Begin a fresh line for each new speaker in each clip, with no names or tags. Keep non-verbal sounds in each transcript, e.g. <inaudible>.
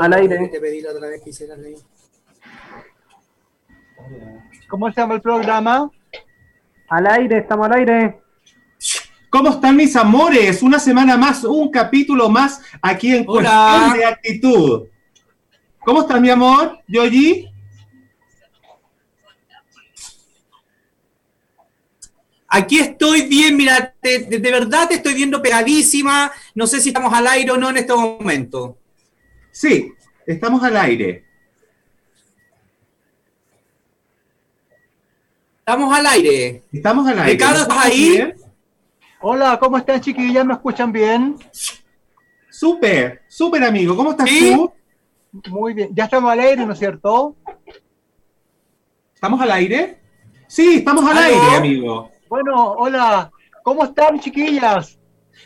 Al aire.
¿Cómo se llama el programa?
Al aire, estamos al aire.
¿Cómo están mis amores? Una semana más, un capítulo más aquí en Cuestión de Actitud. ¿Cómo estás, mi amor? ¿Yoyi?
Aquí estoy bien, mira, de, verdad te estoy viendo pegadísima. No sé si estamos al aire o no en este momento.
Sí, estamos al aire.
Estamos al aire.
Estamos al aire.
Ricardo, ¿estás ahí?
Hola, ¿cómo están chiquillas? ¿Me escuchan bien?
Súper, súper amigo. ¿Cómo estás tú?
Muy bien. Ya estamos al aire, ¿no es cierto?
¿Estamos al aire? Sí, estamos al aire, amigo.
Bueno, hola. ¿Cómo están, chiquillas?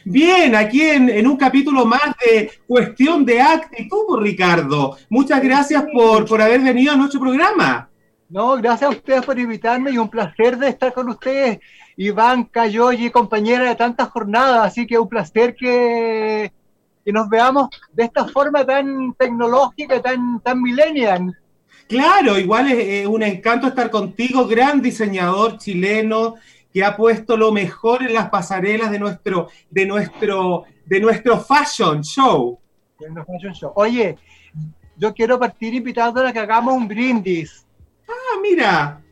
Bien, aquí en, un capítulo más de Cuestión de Actitud, Ricardo. Muchas gracias por, por haber venido a nuestro programa.
No, gracias a ustedes por invitarme y un placer de estar con ustedes. Iván, Cayoyi, compañera de tantas jornadas, así que un placer que, que nos veamos de esta forma tan tecnológica, tan, tan millennial.
Claro, igual es, un encanto estar contigo, gran diseñador chileno que ha puesto lo mejor en las pasarelas de nuestro, de nuestro, de nuestro fashion show.
Oye, yo quiero partir invitándola a que hagamos un brindis.
Ah, mira.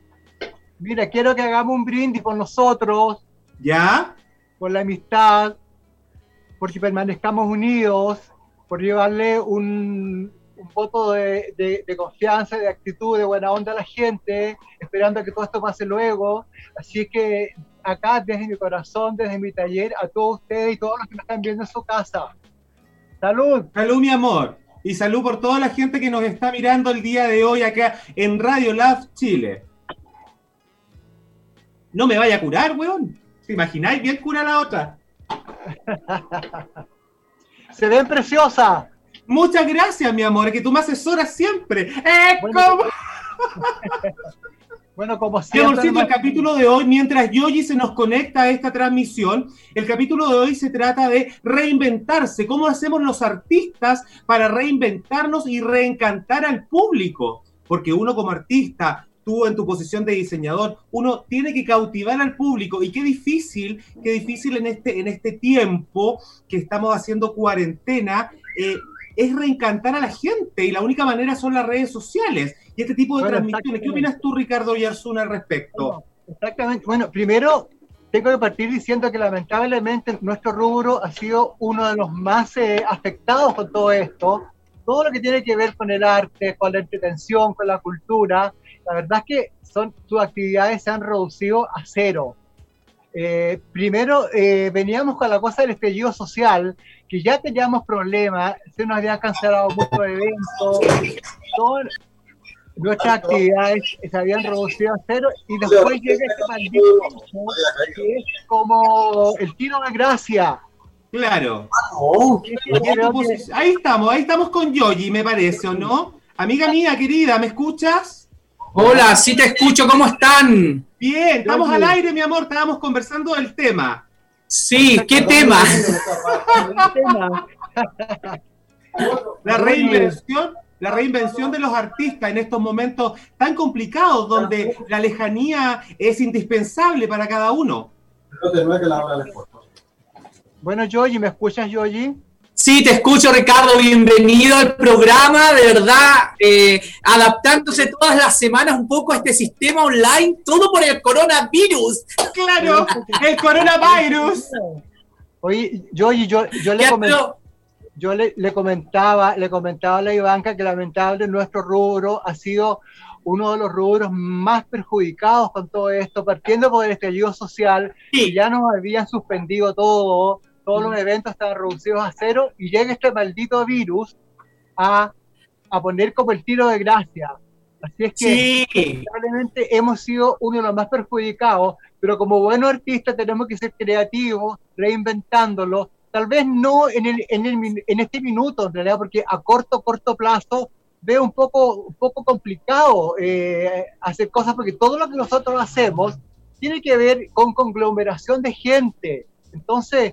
Mira, quiero que hagamos un brindis por nosotros.
¿Ya?
Por la amistad, porque permanezcamos unidos, por llevarle un, voto de, confianza, de actitud, de buena onda a la gente, esperando que todo esto pase luego. Así que acá, desde mi corazón, desde mi taller, a todos ustedes y todos los que me están viendo en su casa. ¡Salud!
¡Salud, mi amor! Y salud por toda la gente que nos está mirando el día de hoy acá en Radio Lab Chile. No me vaya a curar, weón. ¿Te imagináis? Bien cura la otra. <laughs>
Se ven preciosas.
Muchas gracias, mi amor, que tú me asesoras siempre. ¡Eh, como! <laughs>
Bueno, como siempre.
el capítulo de hoy, mientras Yogi se nos conecta a esta transmisión, el capítulo de hoy se trata de reinventarse. ¿Cómo hacemos los artistas para reinventarnos y reencantar al público? Porque uno como artista, tú en tu posición de diseñador, uno tiene que cautivar al público. Y qué difícil, qué difícil en este, en este tiempo que estamos haciendo cuarentena. Eh, es reencantar a la gente y la única manera son las redes sociales y este tipo de transmisiones. ¿Qué opinas tú, Ricardo Yarzuna, al respecto?
exactamente. Bueno, primero tengo que partir diciendo que lamentablemente nuestro rubro ha sido uno de los más eh, afectados con todo esto. Todo lo que tiene que ver con el arte, con la entretención, con la cultura, la verdad es que son, sus actividades se han reducido a cero. Eh, primero, eh, veníamos con la cosa del estallido social, que ya teníamos problemas, se nos habían cancelado muchos eventos, todas nuestras actividades se habían reducido a cero, y después llega este maldito que es como el tiro de gracia.
Claro. Ahí estamos, ahí estamos con Yogi, me parece, ¿o no? Amiga mía, querida, ¿me escuchas?
Hola, sí te escucho, ¿cómo están?
Bien, estamos al aire, mi amor, estábamos conversando del tema.
Sí, ¿qué tema? <laughs>
la reinvención, la reinvención de los artistas en estos momentos tan complicados donde la lejanía es indispensable para cada uno.
Bueno, Yogi, ¿me escuchas, Yogi?
Sí, te escucho, Ricardo. Bienvenido al programa. De verdad, eh, adaptándose todas las semanas un poco a este sistema online, todo por el coronavirus.
Claro, el coronavirus.
Oye, yo, yo, yo, le, yo le, comentaba, le comentaba a la Ivanka que lamentablemente nuestro rubro ha sido uno de los rubros más perjudicados con todo esto, partiendo por el estallido social, y ya nos habían suspendido todo todos los eventos estaban reducidos a cero y llega este maldito virus a, a poner como el tiro de gracia. Así es que probablemente hemos sido uno de los más perjudicados, pero como buenos artistas tenemos que ser creativos, reinventándolo, tal vez no en, el, en, el, en este minuto, en realidad, porque a corto, corto plazo veo un poco, un poco complicado eh, hacer cosas, porque todo lo que nosotros hacemos tiene que ver con conglomeración de gente. Entonces,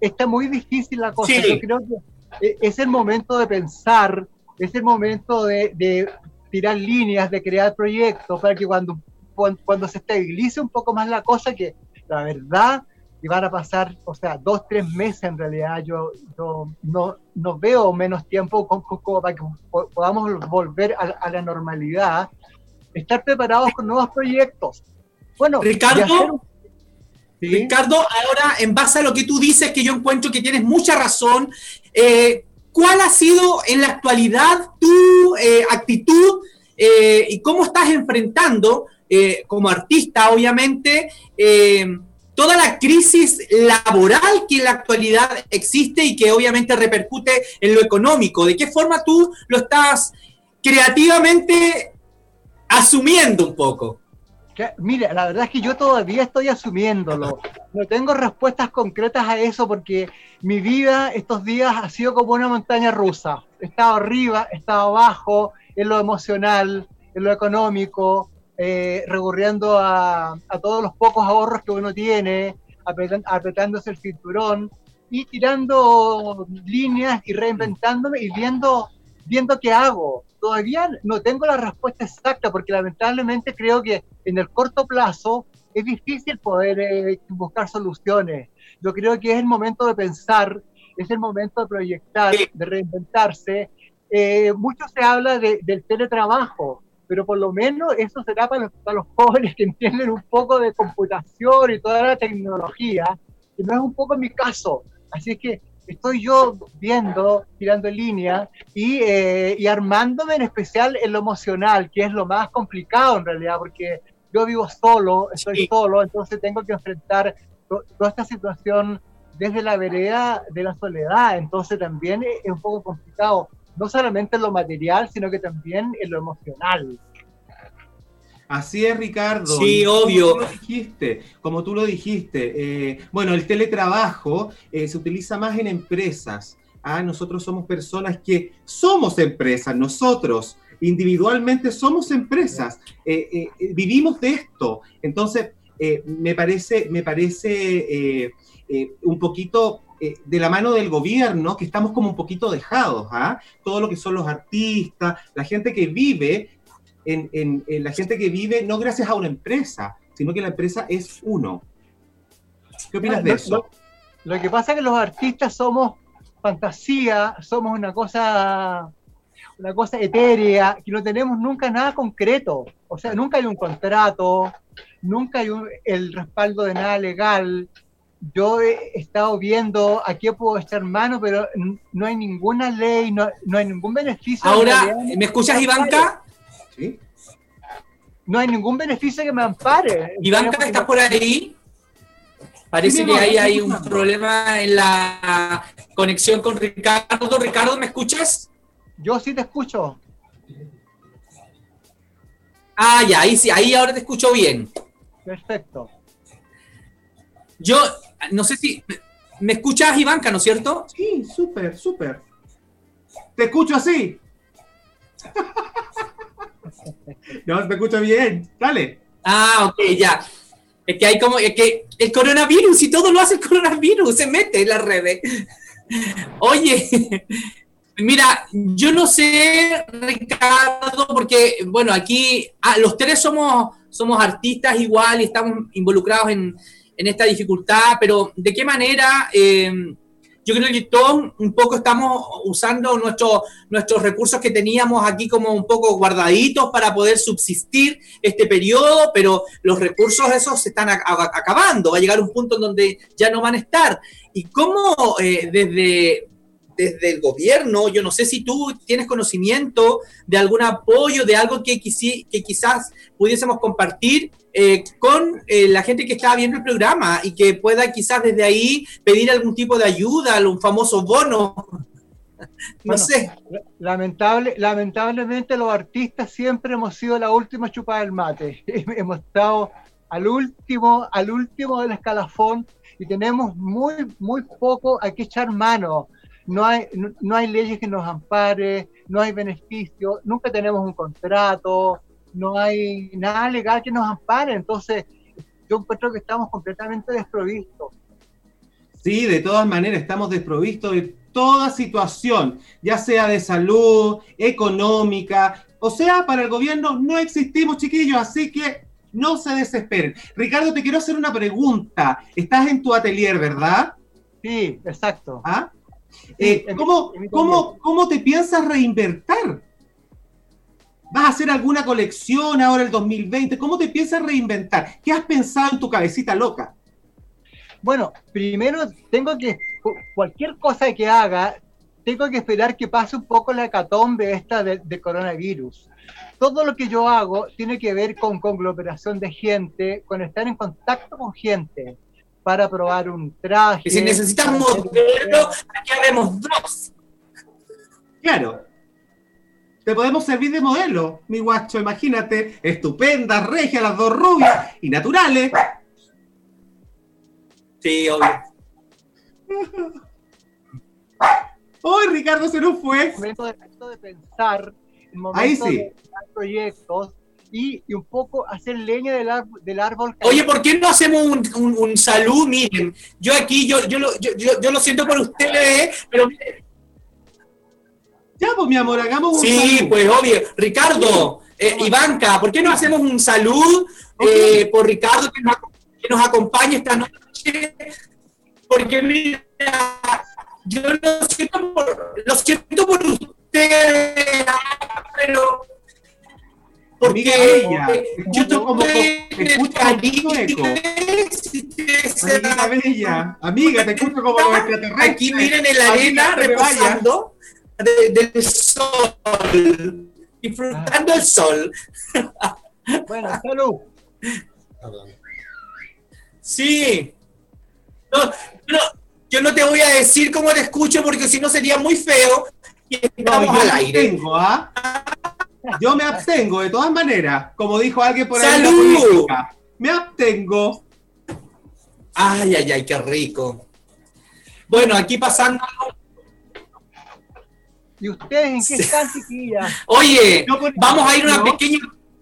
está muy difícil la cosa. Yo creo que e, es el momento de pensar, es el momento de, tirar líneas, de crear proyectos, para que cuando, cuando se estabilice un poco más la cosa, que la verdad y van a pasar, o sea, dos, tres meses en realidad, yo, no, no veo menos tiempo como, para que podamos volver a, la normalidad, estar preparados con nuevos proyectos.
Bueno, Ricardo, Ricardo, ahora en base a lo que tú dices, que yo encuentro que tienes mucha razón, eh, ¿cuál ha sido en la actualidad tu eh, actitud eh, y cómo estás enfrentando como artista, obviamente, toda la crisis laboral que en la actualidad existe y que obviamente repercute en lo económico. ¿De qué forma tú lo estás creativamente asumiendo un poco?
Mira, la verdad es que yo todavía estoy asumiéndolo. No tengo respuestas concretas a eso porque mi vida estos días ha sido como una montaña rusa. He estado arriba, he estado abajo, en lo emocional, en lo económico, eh, recurriendo a, todos los pocos ahorros que uno tiene, apretándose el cinturón y tirando líneas y reinventándome y viendo, viendo qué hago. Todavía no tengo la respuesta exacta porque lamentablemente creo que en el corto plazo es difícil poder eh, buscar soluciones. Yo creo que es el momento de pensar, es el momento de proyectar, de reinventarse. Eh, mucho se habla del teletrabajo, pero por lo menos eso será para los, para los jóvenes que entienden un poco de computación y toda la tecnología, que no es un poco mi caso. Así que estoy yo viendo, tirando en línea y, eh, y armándome en especial en lo emocional, que es lo más complicado en realidad, porque yo vivo solo, estoy solo, entonces tengo que enfrentar toda esta situación desde la vereda de la soledad, entonces también es un poco complicado no solamente en lo material, sino que también en lo emocional.
Así es, Ricardo.
Sí, obvio.
Como tú lo dijiste, como tú lo dijiste eh, bueno, el teletrabajo eh, se utiliza más en empresas. Ah, nosotros somos personas que somos empresas, nosotros individualmente somos empresas, eh, vivimos de esto. Entonces, me parece, me parece un poquito eh, de la mano del gobierno, que estamos como un poquito dejados, ¿ah? Todo lo que son los artistas, la gente que vive, en, la gente que vive no gracias a una empresa, sino que la empresa es uno. ¿Qué opinas de eso?
Lo, que pasa es que los artistas somos fantasía, somos una cosa una cosa etérea, que no tenemos nunca nada concreto. O sea, nunca hay un contrato, nunca hay el respaldo de nada legal, yo he estado viendo a qué puedo estar mano, pero no hay ninguna ley, no, hay ningún beneficio.
Ahora, ¿me escuchas, Ivanka?
Sí. No hay ningún beneficio que me ampare.
Ivanka, ¿estás por ahí? Parece que ahí hay un problema en la conexión con Ricardo. Ricardo, ¿me escuchas?
Yo sí te escucho.
Ah, ya, ahí sí, ahí ahora te escucho bien.
Perfecto.
Yo, no sé si. ¿Me escuchas, Ivanka, no es cierto?
Sí, súper, súper. Te escucho así. No, te escucho bien. Dale.
Ah, ok, ya. Es que hay como. Es que el coronavirus y todo lo hace el coronavirus, se mete en las redes. Oye, mira, yo no sé, Ricardo, porque, bueno, aquí ah, los tres somos, somos artistas igual y estamos involucrados en, en esta dificultad, pero ¿de qué manera? Eh, yo creo que todos un poco estamos usando nuestros nuestros recursos que teníamos aquí como un poco guardaditos para poder subsistir este periodo, pero los recursos esos se están acabando, va a llegar un punto en donde ya no van a estar. ¿Y cómo eh, desde, desde el gobierno, yo no sé si tú tienes conocimiento de algún apoyo, de algo que, que quizás pudiésemos compartir eh, con eh, la gente que estaba viendo el programa y que pueda quizás desde ahí pedir algún tipo de ayuda, un famoso bono. <laughs> no sé.
Lamentable, lamentablemente los artistas siempre hemos sido la última chupada del mate. <laughs> hemos estado al último, al último del escalafón y tenemos muy, muy poco a que echar mano no hay, no, hay leyes que nos ampare, no hay beneficio, nunca tenemos un contrato, no hay nada legal que nos ampare. Entonces, yo encuentro que estamos completamente desprovistos.
Sí, de todas maneras, estamos desprovistos de toda situación, ya sea de salud, económica, o sea, para el gobierno no existimos, chiquillos, así que no se desesperen. Ricardo, te quiero hacer una pregunta. Estás en tu atelier, ¿verdad?
Sí, exacto.
¿Ah? Eh, ¿cómo, cómo, cómo te piensas reinvertir? ¿Vas a hacer alguna colección ahora el 2020? ¿Cómo te piensas reinventar? ¿Qué has pensado en tu cabecita loca?
Bueno, primero tengo que, cualquier cosa que haga, tengo que esperar que pase un poco la hecatombe esta de, de coronavirus todo lo que yo hago tiene que ver con conglomeración de gente, con estar en contacto con gente para probar un traje.
Y si necesitas modelo, aquí haremos dos.
Claro. Te podemos servir de modelo, mi guacho, imagínate. Estupenda, regia, las dos rubias y naturales.
Sí, obvio. <laughs>
Hoy Ricardo se nos fue.
Momento de, de pensar
Ahí sí.
proyectos y, y, un poco hacer leña del, árbol. Del árbol
Oye, ¿por qué no hacemos un, un, un salud? Miren, yo aquí, yo, yo, yo, yo, yo lo siento por ustedes, pero miren.
Ya, pues mi amor, hagamos un
Sí, pues obvio. Ricardo, eh, Ivanka, ¿por qué no hacemos un salud okay. eh, por Ricardo que nos, que nos acompañe esta noche? Porque mira, yo lo siento por, lo siento por ustedes, pero porque
ella,
yo
tengo como escucho eco. Amiga bella, amiga, te escucho como los extraterrestres.
Aquí miren en la arena reposando de, del sol, disfrutando el sol. <laughs>
Bueno, salud.
Sí. No, no, yo no te voy a decir cómo te escucho porque si no sería muy feo y estamos
no,
al aire.
Abstengo, ¿ah? Yo me abstengo de todas maneras, como dijo alguien por ahí.
¡Salud!
Me abstengo.
Ay, ay, ay, qué rico. Bueno, aquí pasando.
¿Y ustedes en qué están, chiquillas?
Oye, no, vamos a ir a una pequeña.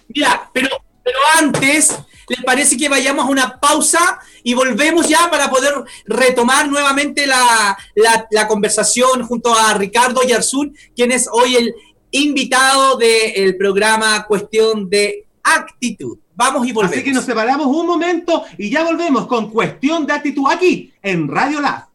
Mira, pero, pero antes, ¿les parece que vayamos a una pausa y volvemos ya para poder retomar nuevamente la, la, la conversación junto a Ricardo Yarzún, quien es hoy el invitado del programa Cuestión de Actitud. Vamos y volvemos.
Así que nos separamos un momento y ya volvemos con Cuestión de Actitud aquí en Radio Lab.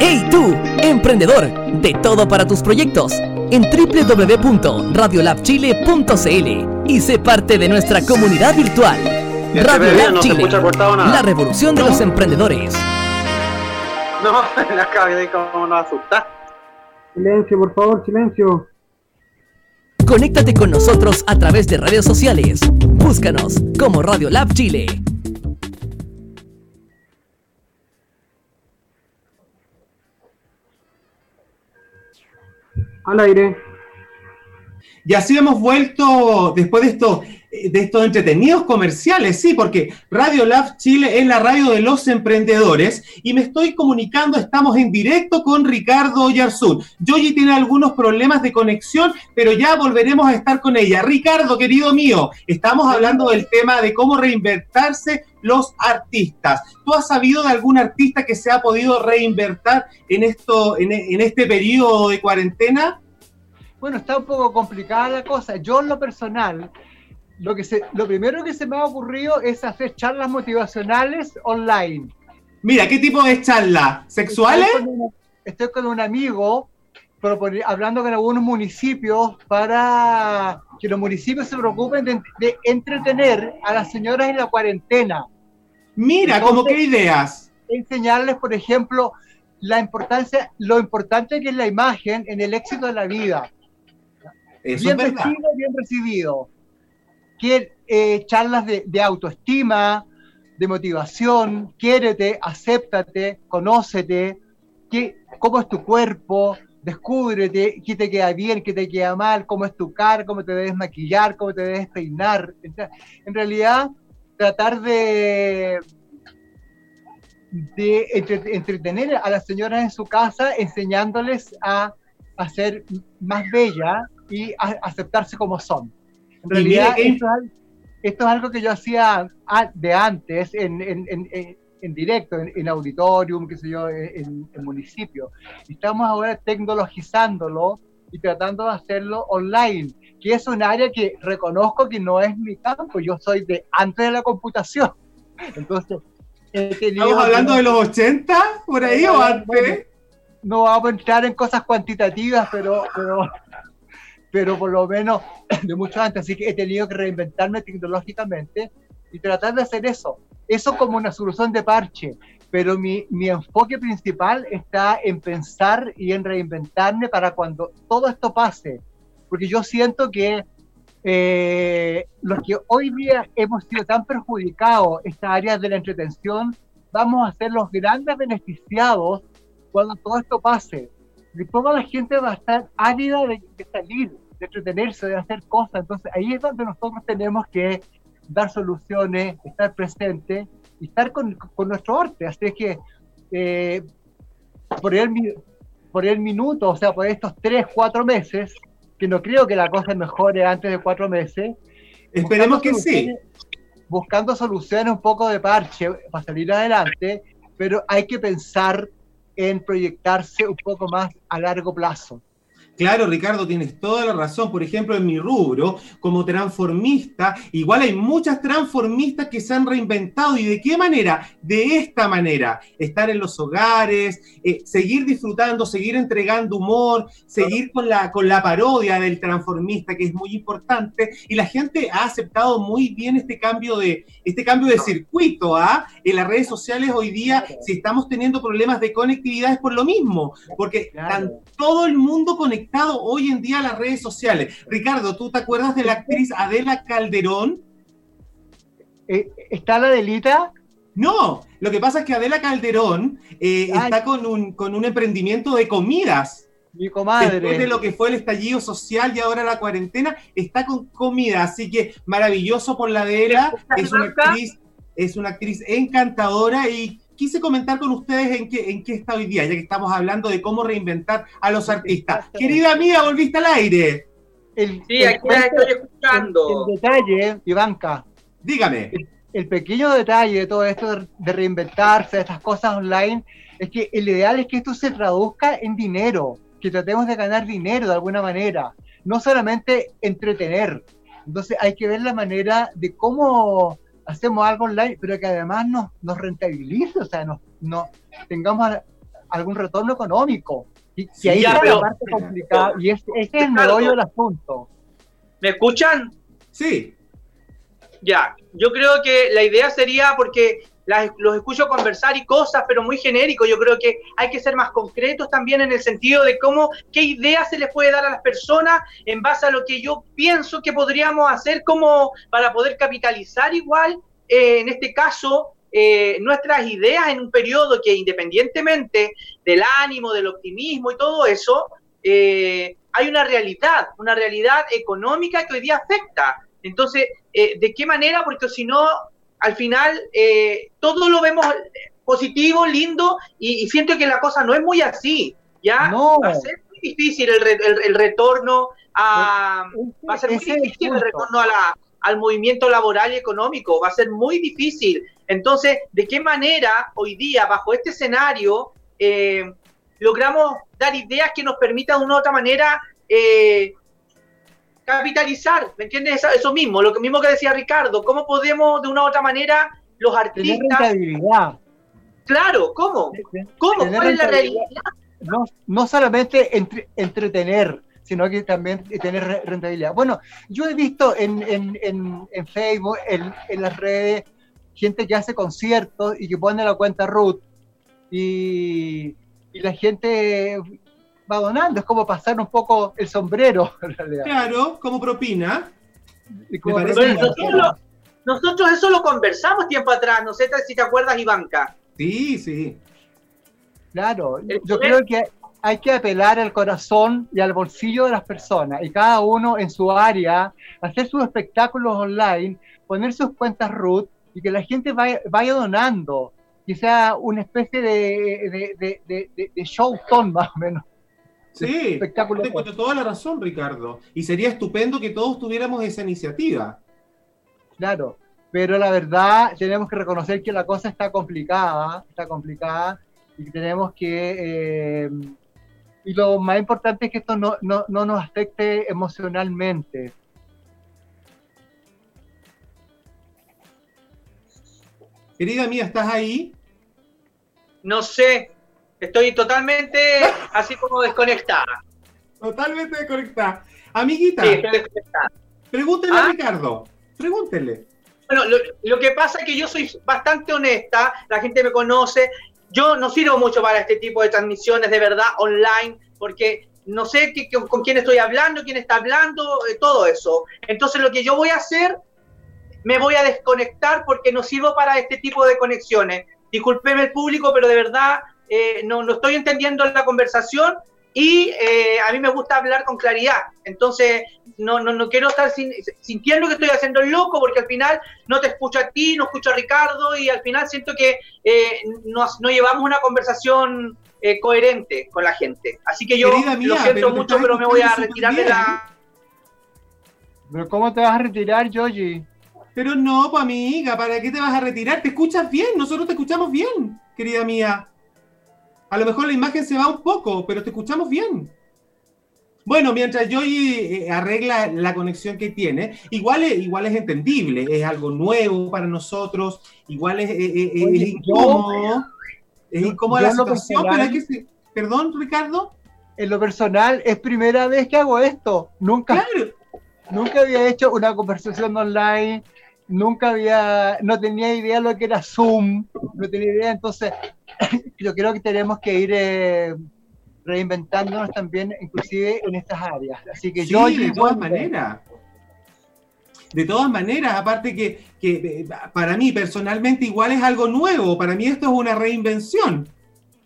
¡Hey tú, emprendedor! De todo para tus proyectos en www.radiolabchile.cl y sé parte de nuestra comunidad virtual. Radio Lab Chile, la revolución de los emprendedores. <laughs>
No, la de como nos asusta.
Silencio, por favor, silencio.
Conéctate con nosotros a través de redes sociales. Búscanos como Radio Lab Chile.
Al aire.
Y así hemos vuelto después de estos, de estos entretenidos comerciales, sí, porque Radio Lab Chile es la radio de los emprendedores y me estoy comunicando, estamos en directo con Ricardo Yarzún. Yoyi tiene algunos problemas de conexión, pero ya volveremos a estar con ella. Ricardo, querido mío, estamos hablando del tema de cómo reinvertirse los artistas. ¿Tú has sabido de algún artista que se ha podido reinvertir en, en, en este periodo de cuarentena?
Bueno, está un poco complicada la cosa. Yo en lo personal, lo, que se, lo primero que se me ha ocurrido es hacer charlas motivacionales online.
Mira, ¿qué tipo de charlas? ¿Sexuales?
Estoy con un, estoy con un amigo hablando con algunos municipios para que los municipios se preocupen de, de entretener a las señoras en la cuarentena.
Mira, Entonces, ¿cómo qué ideas?
Enseñarles, por ejemplo, la importancia, lo importante que es la imagen en el éxito de la vida.
Eso
bien
es verdad.
recibido, bien recibido. Que, eh, charlas de, autoestima, de motivación, quiérete, acéptate, conócete, que, cómo es tu cuerpo, descúbrete, qué te queda bien, qué te queda mal, cómo es tu cara, cómo te debes maquillar, cómo te debes peinar. En realidad, tratar de, de entretener a las señoras en su casa, enseñándoles a, a ser más bella y a aceptarse como son. En realidad, esto, es, algo que yo hacía de antes en, en, en, en directo, en, auditorium, qué sé yo, en, municipio. estamos ahora tecnologizándolo y tratando de hacerlo online, que es un área que reconozco que no es mi campo, yo soy de antes de la computación. <laughs> Entonces,
¿Estamos hablando de los 80 por ahí o antes?
No vamos a entrar en cosas cuantitativas, pero, pero, pero por lo menos <clears throat> de mucho antes. Así que he tenido que reinventarme tecnológicamente y tratar de hacer eso. Eso como una solución de parche. Pero mi, mi enfoque principal está en pensar y en reinventarme para cuando todo esto pase. Porque yo siento que eh, los que hoy día hemos sido tan perjudicados, estas áreas de la entretención, vamos a ser los grandes beneficiados cuando todo esto pase. Y toda la gente va a estar ávida de, salir, de entretenerse, de hacer cosas. Entonces ahí es donde nosotros tenemos que dar soluciones, estar presentes y estar con, con nuestro arte. Así es que eh, por, el, por el minuto, o sea, por estos tres, cuatro meses, que no creo que la cosa mejore antes de cuatro meses.
Esperemos que sí.
Buscando soluciones un poco de parche para salir adelante, pero hay que pensar en proyectarse un poco más a largo plazo.
Claro, Ricardo, tienes toda la razón. Por ejemplo, en mi rubro, como transformista, igual hay muchas transformistas que se han reinventado. ¿Y de qué manera? De esta manera. Estar en los hogares, eh, seguir disfrutando, seguir entregando humor, seguir con la, con la parodia del transformista, que es muy importante. Y la gente ha aceptado muy bien este cambio de, este cambio de circuito. ¿ah? En las redes sociales hoy día, si estamos teniendo problemas de conectividad, es por lo mismo, porque están todo el mundo conectado hoy en día a las redes sociales. Ricardo, ¿tú te acuerdas de la actriz Adela Calderón?
Eh, ¿Está la delita?
No, lo que pasa es que Adela Calderón eh, está con un, con un emprendimiento de comidas.
Mi comadre.
Después de lo que fue el estallido social y ahora la cuarentena, está con comida. Así que maravilloso por la Adela. Es una actriz, es una actriz encantadora y quise comentar con ustedes en qué, en qué está hoy día, ya que estamos hablando de cómo reinventar a los artistas. Querida mía, volviste al aire.
sí, aquí la estoy escuchando.
El, detalle, Ivanka.
Dígame.
El, pequeño detalle de todo esto de, reinventarse, de estas cosas online, es que el ideal es que esto se traduzca en dinero, que tratemos de ganar dinero de alguna manera, no solamente entretener. Entonces hay que ver la manera de cómo hacemos algo online, pero que además nos, nos rentabilice, o sea, no tengamos algún retorno económico. Y, ahí es la parte complicada, y ese es el meollo del asunto.
¿Me escuchan?
Sí.
Ya, yo creo que la idea sería, porque los escucho conversar y cosas, pero muy genérico. Yo creo que hay que ser más concretos también en el sentido de cómo, qué ideas se les puede dar a las personas en base a lo que yo pienso que podríamos hacer como para poder capitalizar igual, eh, en este caso, eh, nuestras ideas en un periodo que independientemente del ánimo, del optimismo y todo eso, eh, hay una realidad, una realidad económica que hoy día afecta. Entonces, ¿de qué manera? Porque si no, al final eh, todo lo vemos positivo, lindo, y, siento que la cosa no es muy así. ¿ya?
No.
Va a ser muy difícil el, retorno a... Va a ser muy difícil el retorno al movimiento laboral y económico, va a ser muy difícil. Entonces, ¿de qué manera hoy día, bajo este escenario, eh, logramos dar ideas que nos permitan de una u otra manera eh, capitalizar, ¿me entiendes? Eso, mismo, lo mismo que decía Ricardo, ¿cómo podemos de una u otra manera los artistas... Claro, ¿cómo? ¿Cómo? ¿Cuál es la realidad?
No, no solamente entretener, sino que también tener rentabilidad. Bueno, yo he visto en, en, en, en Facebook, en, en, las redes, gente que hace conciertos y que pone la cuenta root y, y la gente va donando, es como pasar un poco el sombrero, <laughs> en realidad.
Claro, como propina.
nosotros, eso lo conversamos tiempo atrás, no sé si te acuerdas, Ivanka.
Sí, sí.
Claro, yo creo que hay que apelar al corazón y al bolsillo de las personas y cada uno en su área, hacer sus espectáculos online, poner sus cuentas root y que la gente vaya, vaya donando, que sea una especie de, de, de, de, show ton <laughs> más o menos.
Sí, espectáculo. Te toda la razón, Ricardo. Y sería estupendo que todos tuviéramos esa iniciativa.
Claro, pero la verdad tenemos que reconocer que la cosa está complicada, está complicada y tenemos que... Eh, y lo más importante es que esto no, no, no nos afecte emocionalmente.
Querida mía, ¿estás ahí?
No sé, estoy totalmente <laughs> así como desconectada.
Totalmente desconectada. Amiguita, sí, pregúntele a ¿Ah? Ricardo, pregúntele.
Bueno, lo, que pasa es que yo soy bastante honesta, la gente me conoce, yo no sirvo mucho para este tipo de transmisiones de verdad online, porque no sé qué, con quién estoy hablando, quién está hablando, eh, todo eso. Entonces lo que yo voy a hacer, me voy a desconectar porque no sirvo para este tipo de conexiones. Disculpeme el público, pero de verdad eh, no, no estoy entendiendo la conversación y eh, a mí me gusta hablar con claridad. Entonces, no, no, no quiero estar sintiendo que estoy haciendo el loco, porque al final no te escucho a ti, no escucho a Ricardo, y al final siento que eh, nos, no llevamos una conversación eh, coherente con la gente. Así que yo lo siento mucho, pero me voy a retirar de la.
¿Pero cómo te vas a retirar, Yoji?
Pero no, pues amiga, ¿para qué te vas a retirar? Te escuchas bien, nosotros te escuchamos bien, querida mía. A lo mejor la imagen se va un poco, pero te escuchamos bien. Bueno, mientras Joy eh, arregla la conexión que tiene, igual es, igual es entendible, es algo nuevo para nosotros, igual es, incómodo, es incómoda la situación, pero hay que... Perdón, Ricardo.
En lo personal, es primera vez que hago esto. Nunca, nunca había hecho una conversación online, nunca había, no tenía idea lo que era Zoom, no tenía idea, entonces <laughs> yo creo que tenemos que ir eh, reinventándonos también, inclusive en estas áreas. Así que yo...
De todas maneras. De todas maneras, aparte que, que, para mí personalmente igual es algo nuevo, para mí esto es una reinvención.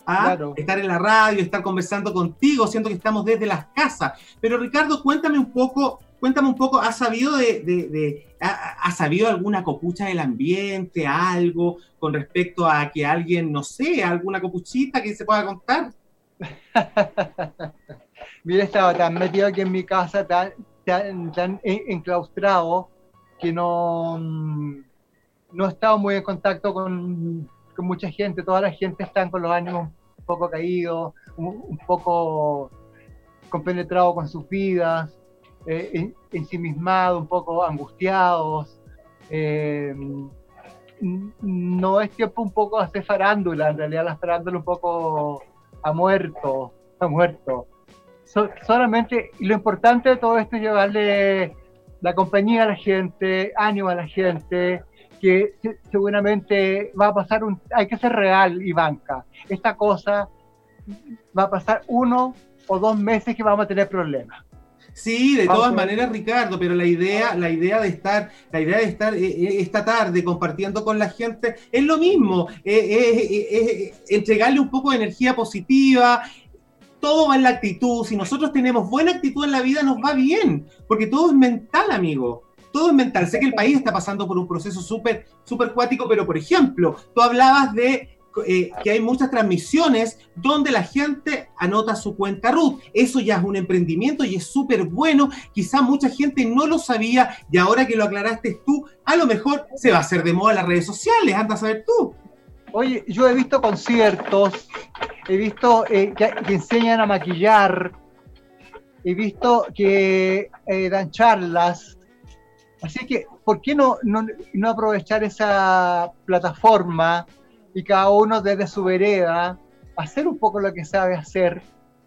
¿ah? Estar en la radio, estar conversando contigo, siento que estamos desde las casas. Pero Ricardo, cuéntame un poco cuéntame un poco, ¿has sabido de, ha, sabido alguna copucha del ambiente, algo con respecto a que alguien, no sé, alguna copuchita que se pueda contar? <laughs>
Mira, estaba tan metido aquí en mi casa, tan, tan, enclaustrado, que no, no he estado muy en contacto con, con, mucha gente. Toda la gente está con los ánimos un poco caídos, un poco compenetrado con sus vidas eh, ensimismados, un poco angustiados. Eh, no es tiempo un poco hacer farándula, en realidad la farándula un poco ha muerto, ha muerto. solamente, lo importante de todo esto es llevarle la compañía a la gente, ánimo a la gente, que seguramente va a pasar un, hay que ser real y banca. Esta cosa va a pasar uno o dos meses que vamos a tener problemas.
Sí, de todas maneras, Ricardo, pero la idea, la idea de estar, la idea de estar eh, eh, esta tarde compartiendo con la gente es lo mismo, eh, entregarle un poco de energía positiva. Todo va en la actitud. Si nosotros tenemos buena actitud en la vida, nos va bien, porque todo es mental, amigo todo es mental. Sé que el país está pasando por un proceso súper, súper cuático, pero por ejemplo, tú hablabas de eh, que hay muchas transmisiones donde la gente anota su cuenta RUT. Eso ya es un emprendimiento y es súper bueno. Quizá mucha gente no lo sabía y ahora que lo aclaraste tú, a lo mejor se va a hacer de moda las redes sociales. Anda a saber tú.
Oye, yo he visto conciertos, he visto eh, que, enseñan a maquillar, he visto que eh, dan charlas. Así que, ¿por qué no, no aprovechar esa plataforma? Y cada uno desde su vereda hacer un poco lo que sabe hacer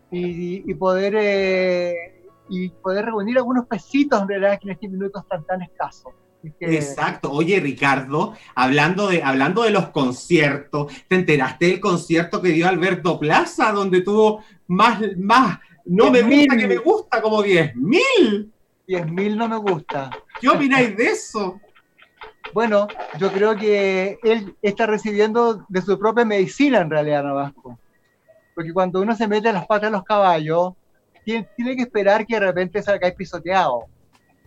y, poder eh, y poder reunir algunos pesitos en realidad que en estos minutos están tan escasos.
Exacto. Oye, Ricardo, hablando de, hablando de los conciertos, ¿te enteraste del concierto que dio Alberto Plaza, donde tuvo más, más, no me gusta que me gusta, como 10 mil?
10 mil no me gusta.
¿Qué opináis de eso?
Bueno, yo creo que él está recibiendo de su propia medicina en realidad Navasco. Porque cuando uno se mete en las patas de los caballos, tiene, que esperar que de repente salga pisoteado.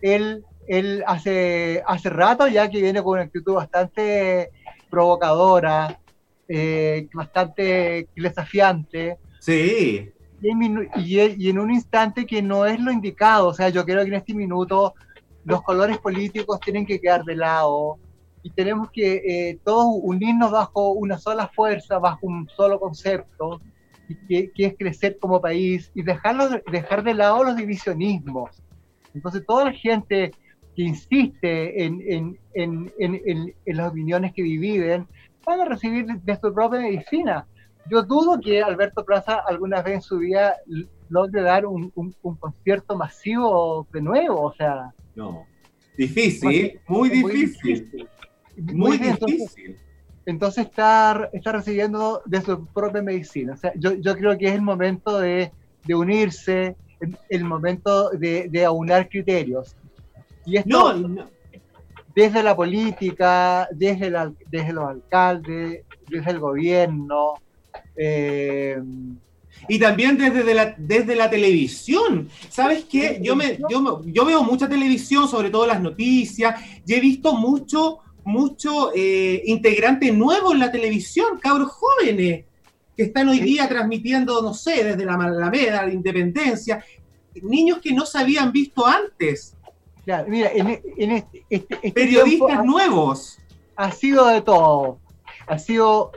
Él él hace, hace rato ya que viene con una actitud bastante provocadora, eh, bastante desafiante.
Sí.
Y, y, en un instante que no es lo indicado, o sea, yo creo que en este minuto los colores políticos tienen que quedar de lado y tenemos que eh, todos unirnos bajo una sola fuerza, bajo un solo concepto, que, que, es crecer como país y dejarlo, dejar de lado los divisionismos. Entonces, toda la gente que insiste en, en, en, en, las opiniones que dividen, van a recibir de su propia medicina. Yo dudo que Alberto Plaza alguna vez en su vida logre dar un, un, concierto masivo de nuevo, o sea...
No, difícil, muy, difícil. Muy, difícil.
Entonces, está, está recibiendo de su propia medicina. O sea, yo, yo creo que es el momento de, de unirse, el, momento de, de aunar criterios. Y esto, desde la política, desde, la, desde los alcaldes, desde el gobierno. Eh,
y también desde la, desde la televisión. ¿Sabes qué? Yo, me, yo, yo veo mucha televisión, sobre todo las noticias, y he visto mucho, mucho eh, integrante nuevo en la televisión, cabros jóvenes, que están hoy día transmitiendo, no sé, desde la Alameda, la Independencia, niños que no se habían visto antes
mira, en, este, este, este
periodistas nuevos.
Ha sido de todo. Ha sido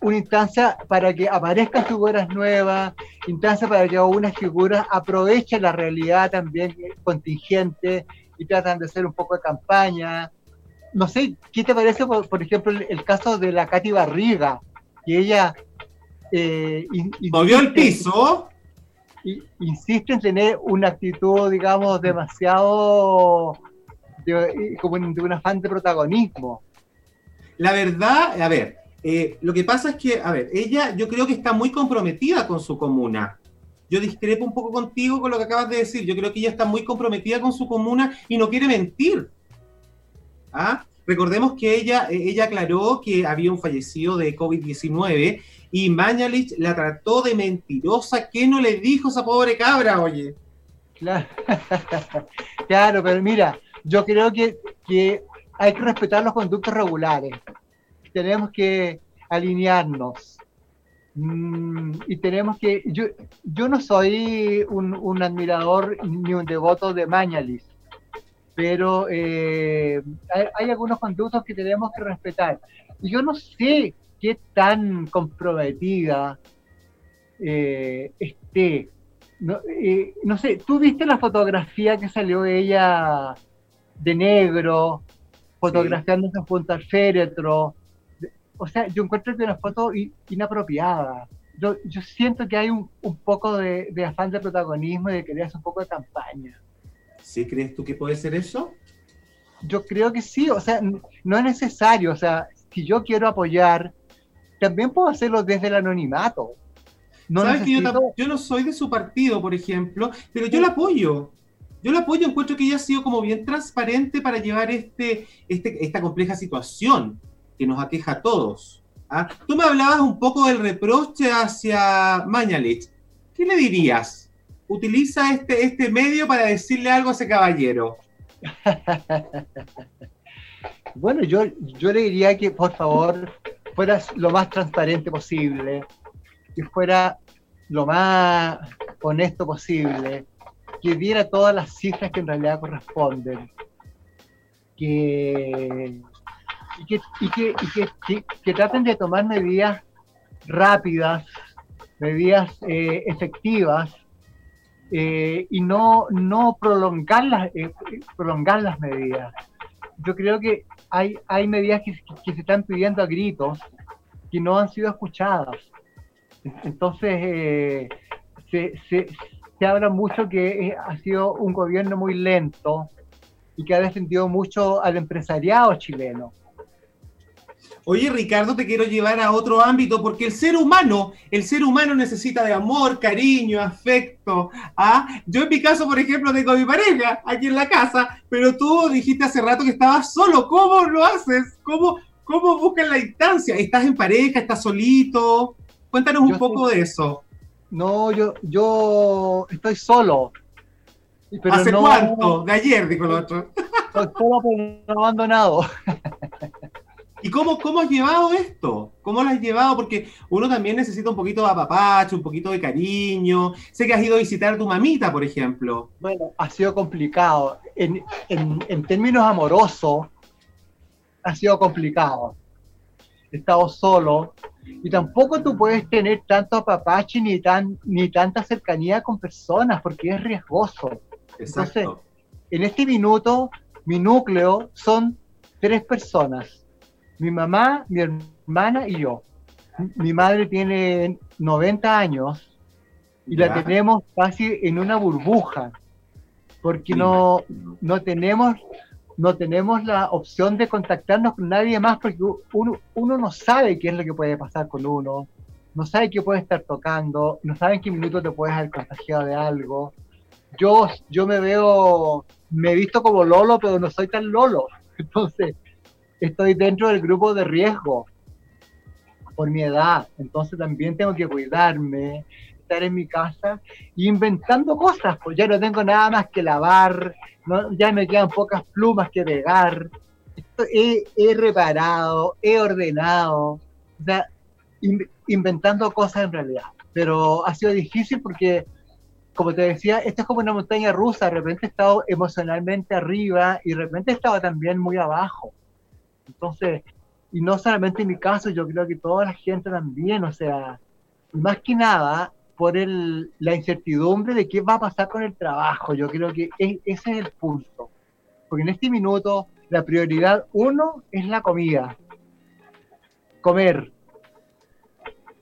una instancia para que aparezcan figuras nuevas, instancia para que algunas figuras aprovechen la realidad también contingente y tratan de hacer un poco de campaña. No sé, ¿qué te parece, por, ejemplo, el, caso de la Katy Barriga? Que ella...
Eh, ¿Movió el piso?
insiste en tener una actitud, digamos, demasiado de, como de un afán de protagonismo.
La verdad, a ver, eh, lo que pasa es que, a ver, ella yo creo que está muy comprometida con su comuna. Yo discrepo un poco contigo con lo que acabas de decir. Yo creo que ella está muy comprometida con su comuna y no quiere mentir. ¿Ah? Recordemos que ella, ella aclaró que había un fallecido de COVID-19 y Mañalich la trató de mentirosa. ¿Qué no le dijo esa pobre cabra, oye?
Claro, <laughs> claro pero mira, yo creo que, que hay que respetar los conductos regulares. Tenemos que alinearnos. Mm, y tenemos que. Yo, yo no soy un, un admirador ni un devoto de Mañalich, pero eh, hay, hay, algunos conductos que tenemos que respetar. Y yo no sé qué tan comprometida eh, esté. No, eh, no, sé, ¿tú viste la fotografía que salió ella de negro, fotografiándose junto al féretro? O sea, yo encuentro que una foto inapropiada. Yo, yo, siento que hay un, un poco de, de, afán de protagonismo y de querer hacer un poco de campaña.
¿Sí crees tú que puede ser eso?
Yo creo que sí, o sea, no es necesario, o sea, si yo quiero apoyar también puedo hacerlo desde el anonimato.
No ¿Sabes que yo, no soy de su partido, por ejemplo, pero yo la apoyo. Yo la apoyo, encuentro que ella ha sido como bien transparente para llevar este, este, esta compleja situación que nos aqueja a todos. ¿ah? Tú me hablabas un poco del reproche hacia Mañalich. ¿Qué le dirías? Utiliza este, este medio para decirle algo a ese caballero. <laughs>
bueno, yo, yo le diría que por favor fuera lo más transparente posible, que fuera lo más honesto posible, que diera todas las cifras que en realidad corresponden, que, y, que, y que, que, traten de tomar medidas rápidas, medidas eh, efectivas, eh, y no, no prolongar, las, eh, prolongar las medidas. Yo creo que hay, hay medidas que, se están pidiendo a gritos que no han sido escuchadas. Entonces, se, se, se, habla mucho que ha sido un gobierno muy lento y que ha defendido mucho al empresariado chileno.
Oye, Ricardo, te quiero llevar a otro ámbito porque el ser humano, el ser humano necesita de amor, cariño, afecto. ¿ah? Yo en mi caso, por ejemplo, tengo a mi pareja aquí en la casa, pero tú dijiste hace rato que estabas solo. ¿Cómo lo haces? ¿Cómo, cómo buscas la instancia? ¿Estás en pareja? ¿Estás solito? Cuéntanos un poco de eso.
No, yo, yo estoy solo.
¿Hace cuánto? De ayer, dijo el otro.
Estoy abandonado. <laughs>
¿Y cómo, cómo has llevado esto? ¿Cómo lo has llevado? Porque uno también necesita un poquito de apapacho, un poquito de cariño. Sé que has ido a visitar a tu mamita, por ejemplo.
Bueno, ha sido complicado. En, en, términos amorosos, ha sido complicado. He estado solo y tampoco tú puedes tener tanto apapacho ni, tan, ni tanta cercanía con personas porque es riesgoso. Entonces, en este minuto, mi núcleo son tres personas mi mamá, mi hermana y yo. Mi madre tiene 90 años y la tenemos casi en una burbuja, porque no, no, tenemos, no tenemos la opción de contactarnos con nadie más, porque uno, uno no sabe qué es lo que puede pasar con uno, no sabe qué puede estar tocando, no sabe en qué minuto te puedes haber contagiado de algo. Yo, yo me veo, me he visto como Lolo, pero no soy tan Lolo. <laughs> Entonces, estoy dentro del grupo de riesgo por mi edad, entonces también tengo que cuidarme, estar en mi casa inventando cosas, pues ya no tengo nada más que lavar, ya me quedan pocas plumas que pegar, he, reparado, he ordenado, o sea, inventando cosas en realidad, pero ha sido difícil porque como te decía, esto es como una montaña rusa, de repente he estado emocionalmente arriba y de repente he estado también muy abajo. Entonces, y no solamente en mi caso, yo creo que toda la gente también, o sea, más que nada por el, la incertidumbre de qué va a pasar con el trabajo, yo creo que ese es el punto. Porque en este minuto la prioridad uno es la comida, comer.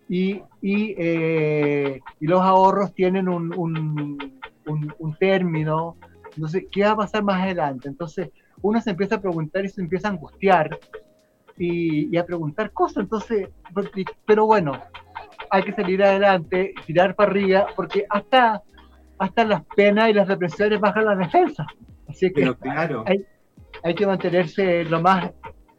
Y, y, eh, los ahorros tienen un, un, un, un término. Entonces, ¿qué va a pasar más adelante? Entonces, uno se empieza a preguntar y se empieza a angustiar y, a preguntar cosas. Entonces, pero bueno, hay que salir adelante, tirar para arriba, porque hasta, hasta las penas y las represiones bajan las defensas. Así que claro. hay, hay que mantenerse lo más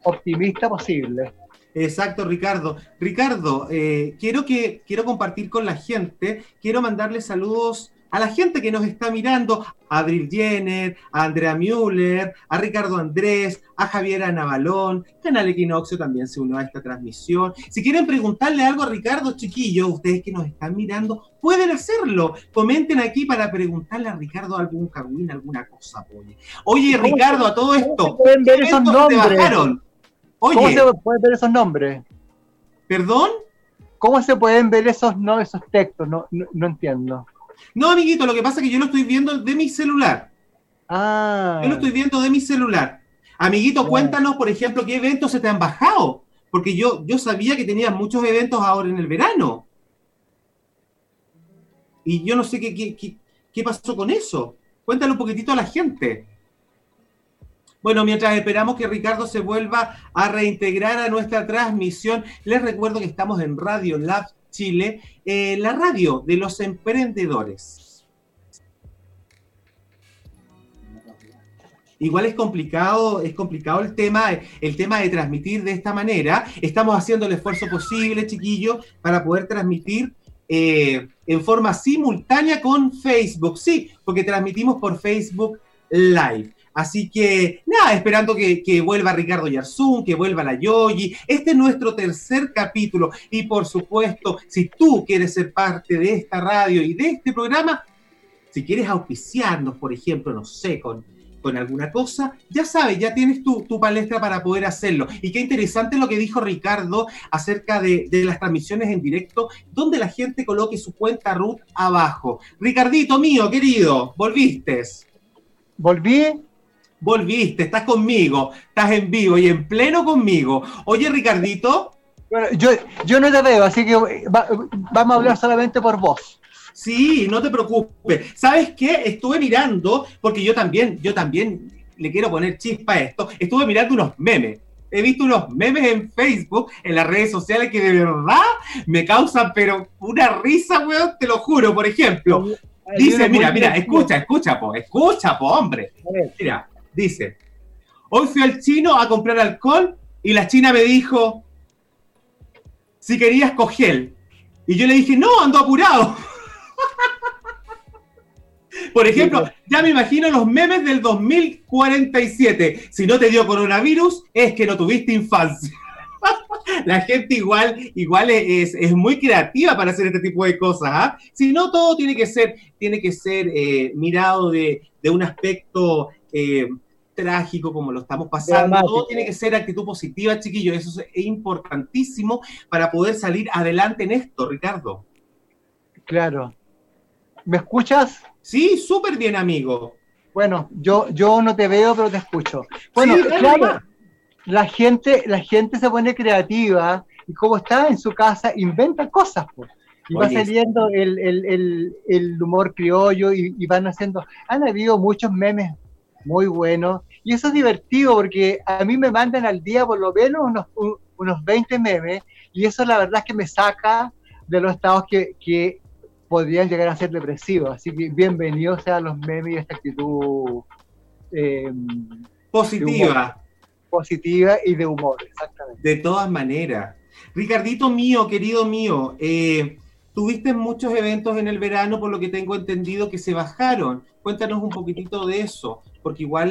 optimista posible.
Exacto, Ricardo. Ricardo, eh, quiero, que, quiero compartir con la gente, quiero mandarle saludos a la gente que nos está mirando, a Abril Jenner, a Andrea Müller, a Ricardo Andrés, a Javier Navalón, Canal Equinoccio también se unió a esta transmisión. Si quieren preguntarle algo a Ricardo, chiquillo, ustedes que nos están mirando, pueden hacerlo. Comenten aquí para preguntarle a Ricardo algún cagüín, alguna cosa. Oye, oye Ricardo, a todo esto,
pueden ver esos nombres? Oye, ¿Cómo se pueden ver esos nombres?
¿Perdón?
¿Cómo se pueden ver esos, no, esos textos? no, no entiendo.
No, amiguito, lo que pasa es que yo lo estoy viendo de mi celular. Ah. Yo lo estoy viendo de mi celular. Amiguito, cuéntanos, por ejemplo, qué eventos se te han bajado. Porque yo, yo sabía que tenías muchos eventos ahora en el verano. Y yo no sé qué, qué, qué pasó con eso. Cuéntalo un poquitito a la gente. Bueno, mientras esperamos que Ricardo se vuelva a reintegrar a nuestra transmisión, les recuerdo que estamos en Radio Lab Chile, eh, la radio de los emprendedores. Igual es complicado, es complicado el tema, el tema de transmitir de esta manera. Estamos haciendo el esfuerzo posible, chiquillos, para poder transmitir eh, en forma simultánea con Facebook. Sí, porque transmitimos por Facebook Live. Así que, nada, esperando que, vuelva Ricardo Yarzún, que vuelva la Yogi. Este es nuestro tercer capítulo. Y por supuesto, si tú quieres ser parte de esta radio y de este programa, si quieres auspiciarnos, por ejemplo, no sé, con, alguna cosa, ya sabes, ya tienes tu, palestra para poder hacerlo. Y qué interesante lo que dijo Ricardo acerca de, de, las transmisiones en directo, donde la gente coloque su cuenta root abajo. Ricardito mío, querido, volviste.
Volví
volviste, estás conmigo, estás en vivo y en pleno conmigo. Oye, Ricardito.
Bueno, yo, yo no te veo, así que vamos a hablar solamente por vos.
Sí, no te preocupes. ¿Sabes qué? Estuve mirando, porque yo también, yo también le quiero poner chispa a esto. Estuve mirando unos memes. He visto unos memes en Facebook, en las redes sociales, que de verdad me causan, pero una risa, weón, te lo juro. Por ejemplo, dice, mira, mira, escucha, escucha, po, escucha, po, hombre. Mira, Dice, hoy fui al chino a comprar alcohol y la china me dijo si querías coger. Y yo le dije, no, ando apurado. <laughs> Por ejemplo, ya me imagino los memes del 2047. Si no te dio coronavirus, es que no tuviste infancia. <laughs> La gente igual, igual es, muy creativa para hacer este tipo de cosas. ¿ah? Si no, todo tiene que ser, tiene que ser eh, mirado de, un aspecto eh, trágico como lo estamos pasando. Todo tiene que ser actitud positiva, chiquillos. Eso es importantísimo para poder salir adelante en esto, Ricardo.
Claro. ¿Me escuchas?
Sí, súper bien, amigo.
Bueno, yo, yo no te veo, pero te escucho. Bueno, claro, la gente, la gente se pone creativa y como está en su casa, inventa cosas. Pues. Y va saliendo el, el, el, humor criollo y, y, van haciendo. Han habido muchos memes muy buenos y eso es divertido porque a mí me mandan al día por lo menos unos, unos 20 memes y eso la verdad es que me saca de los estados que, que podrían llegar a ser depresivos. Así que bienvenidos a los memes y esta actitud
eh, positiva
positiva y de humor, exactamente.
De todas maneras. Ricardito mío, querido mío, eh, tuviste muchos eventos en el verano, por lo que tengo entendido que se bajaron. Cuéntanos un poquitito de eso, porque igual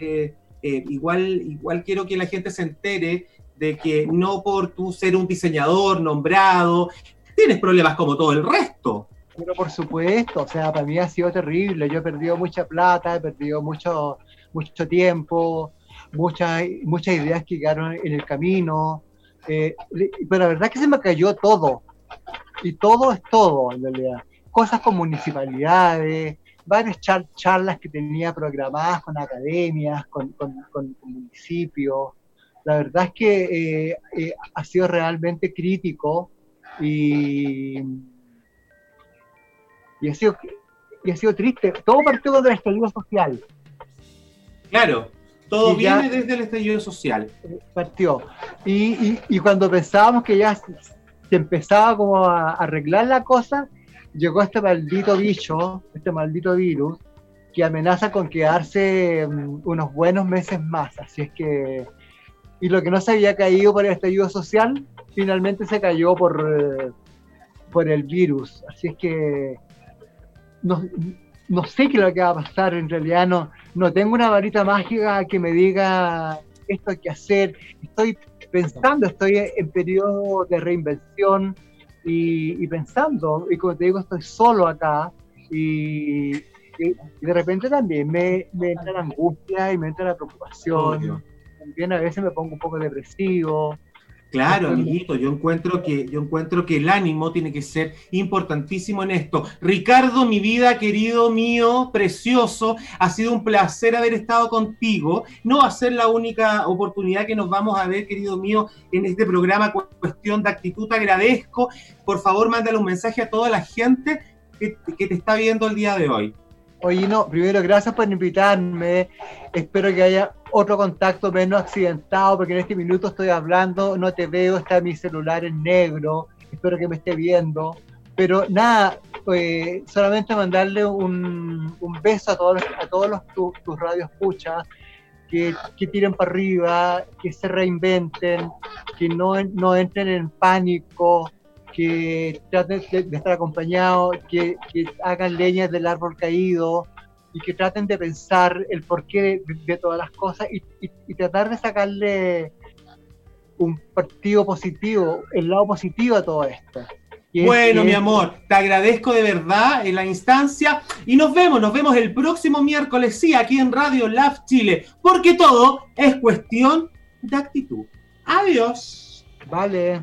eh, eh, igual, igual quiero que la gente se entere de que no por tú ser un diseñador nombrado, tienes problemas como todo el resto.
Pero por supuesto, o sea, para mí ha sido terrible. Yo he perdido mucha plata, he perdido mucho, mucho tiempo, muchas, muchas ideas que quedaron en el camino, eh, pero la verdad es que se me cayó todo, y todo es todo en realidad. Cosas con municipalidades, varias charlas que tenía programadas con academias, con, municipios. La verdad es que eh, eh, ha sido realmente crítico y, y, ha sido, y ha sido triste. Todo partió con el estallido social.
Claro, todo viene desde el estallido social.
Partió. Y, y, cuando pensábamos que ya se empezaba como a arreglar la cosa, llegó este maldito bicho, este maldito virus, que amenaza con quedarse mm, unos buenos meses más. Así es que. Y lo que no se había caído por el estallido social, finalmente se cayó por, eh, por el virus. Así es que. No, no sé qué es lo que va a pasar, en realidad no, no tengo una varita mágica que me diga esto hay que hacer, estoy pensando, estoy en periodo de reinvención y, pensando, y como te digo, estoy solo acá y, de repente también me, me, entra la angustia y me entra la preocupación, también a veces me pongo un poco depresivo,
Claro, amiguito, yo encuentro que yo encuentro que el ánimo tiene que ser importantísimo en esto. Ricardo, mi vida, querido mío, precioso, ha sido un placer haber estado contigo. No va a ser la única oportunidad que nos vamos a ver, querido mío, en este programa Cuestión de Actitud. Te agradezco. Por favor, mándale un mensaje a toda la gente que, que te está viendo el día de hoy.
Oye, no, primero, gracias por invitarme. Espero que haya otro contacto menos accidentado, porque en este minuto estoy hablando, no te veo, está mi celular en negro. Espero que me esté viendo. Pero nada, pues, solamente mandarle un, beso a todos, a todos los, tus radios escuchas, que, que, tiren para arriba, que se reinventen, que no, no entren en pánico, que traten de, estar acompañados, que, hagan leñas del árbol caído y que traten de pensar el porqué de, todas las cosas y, tratar de sacarle un partido positivo, el lado positivo a todo esto.
bueno, mi amor, te agradezco de verdad en la instancia y nos vemos, nos vemos el próximo miércoles, sí, aquí en Radio Lab Chile, porque todo es cuestión de actitud. Adiós.
Vale.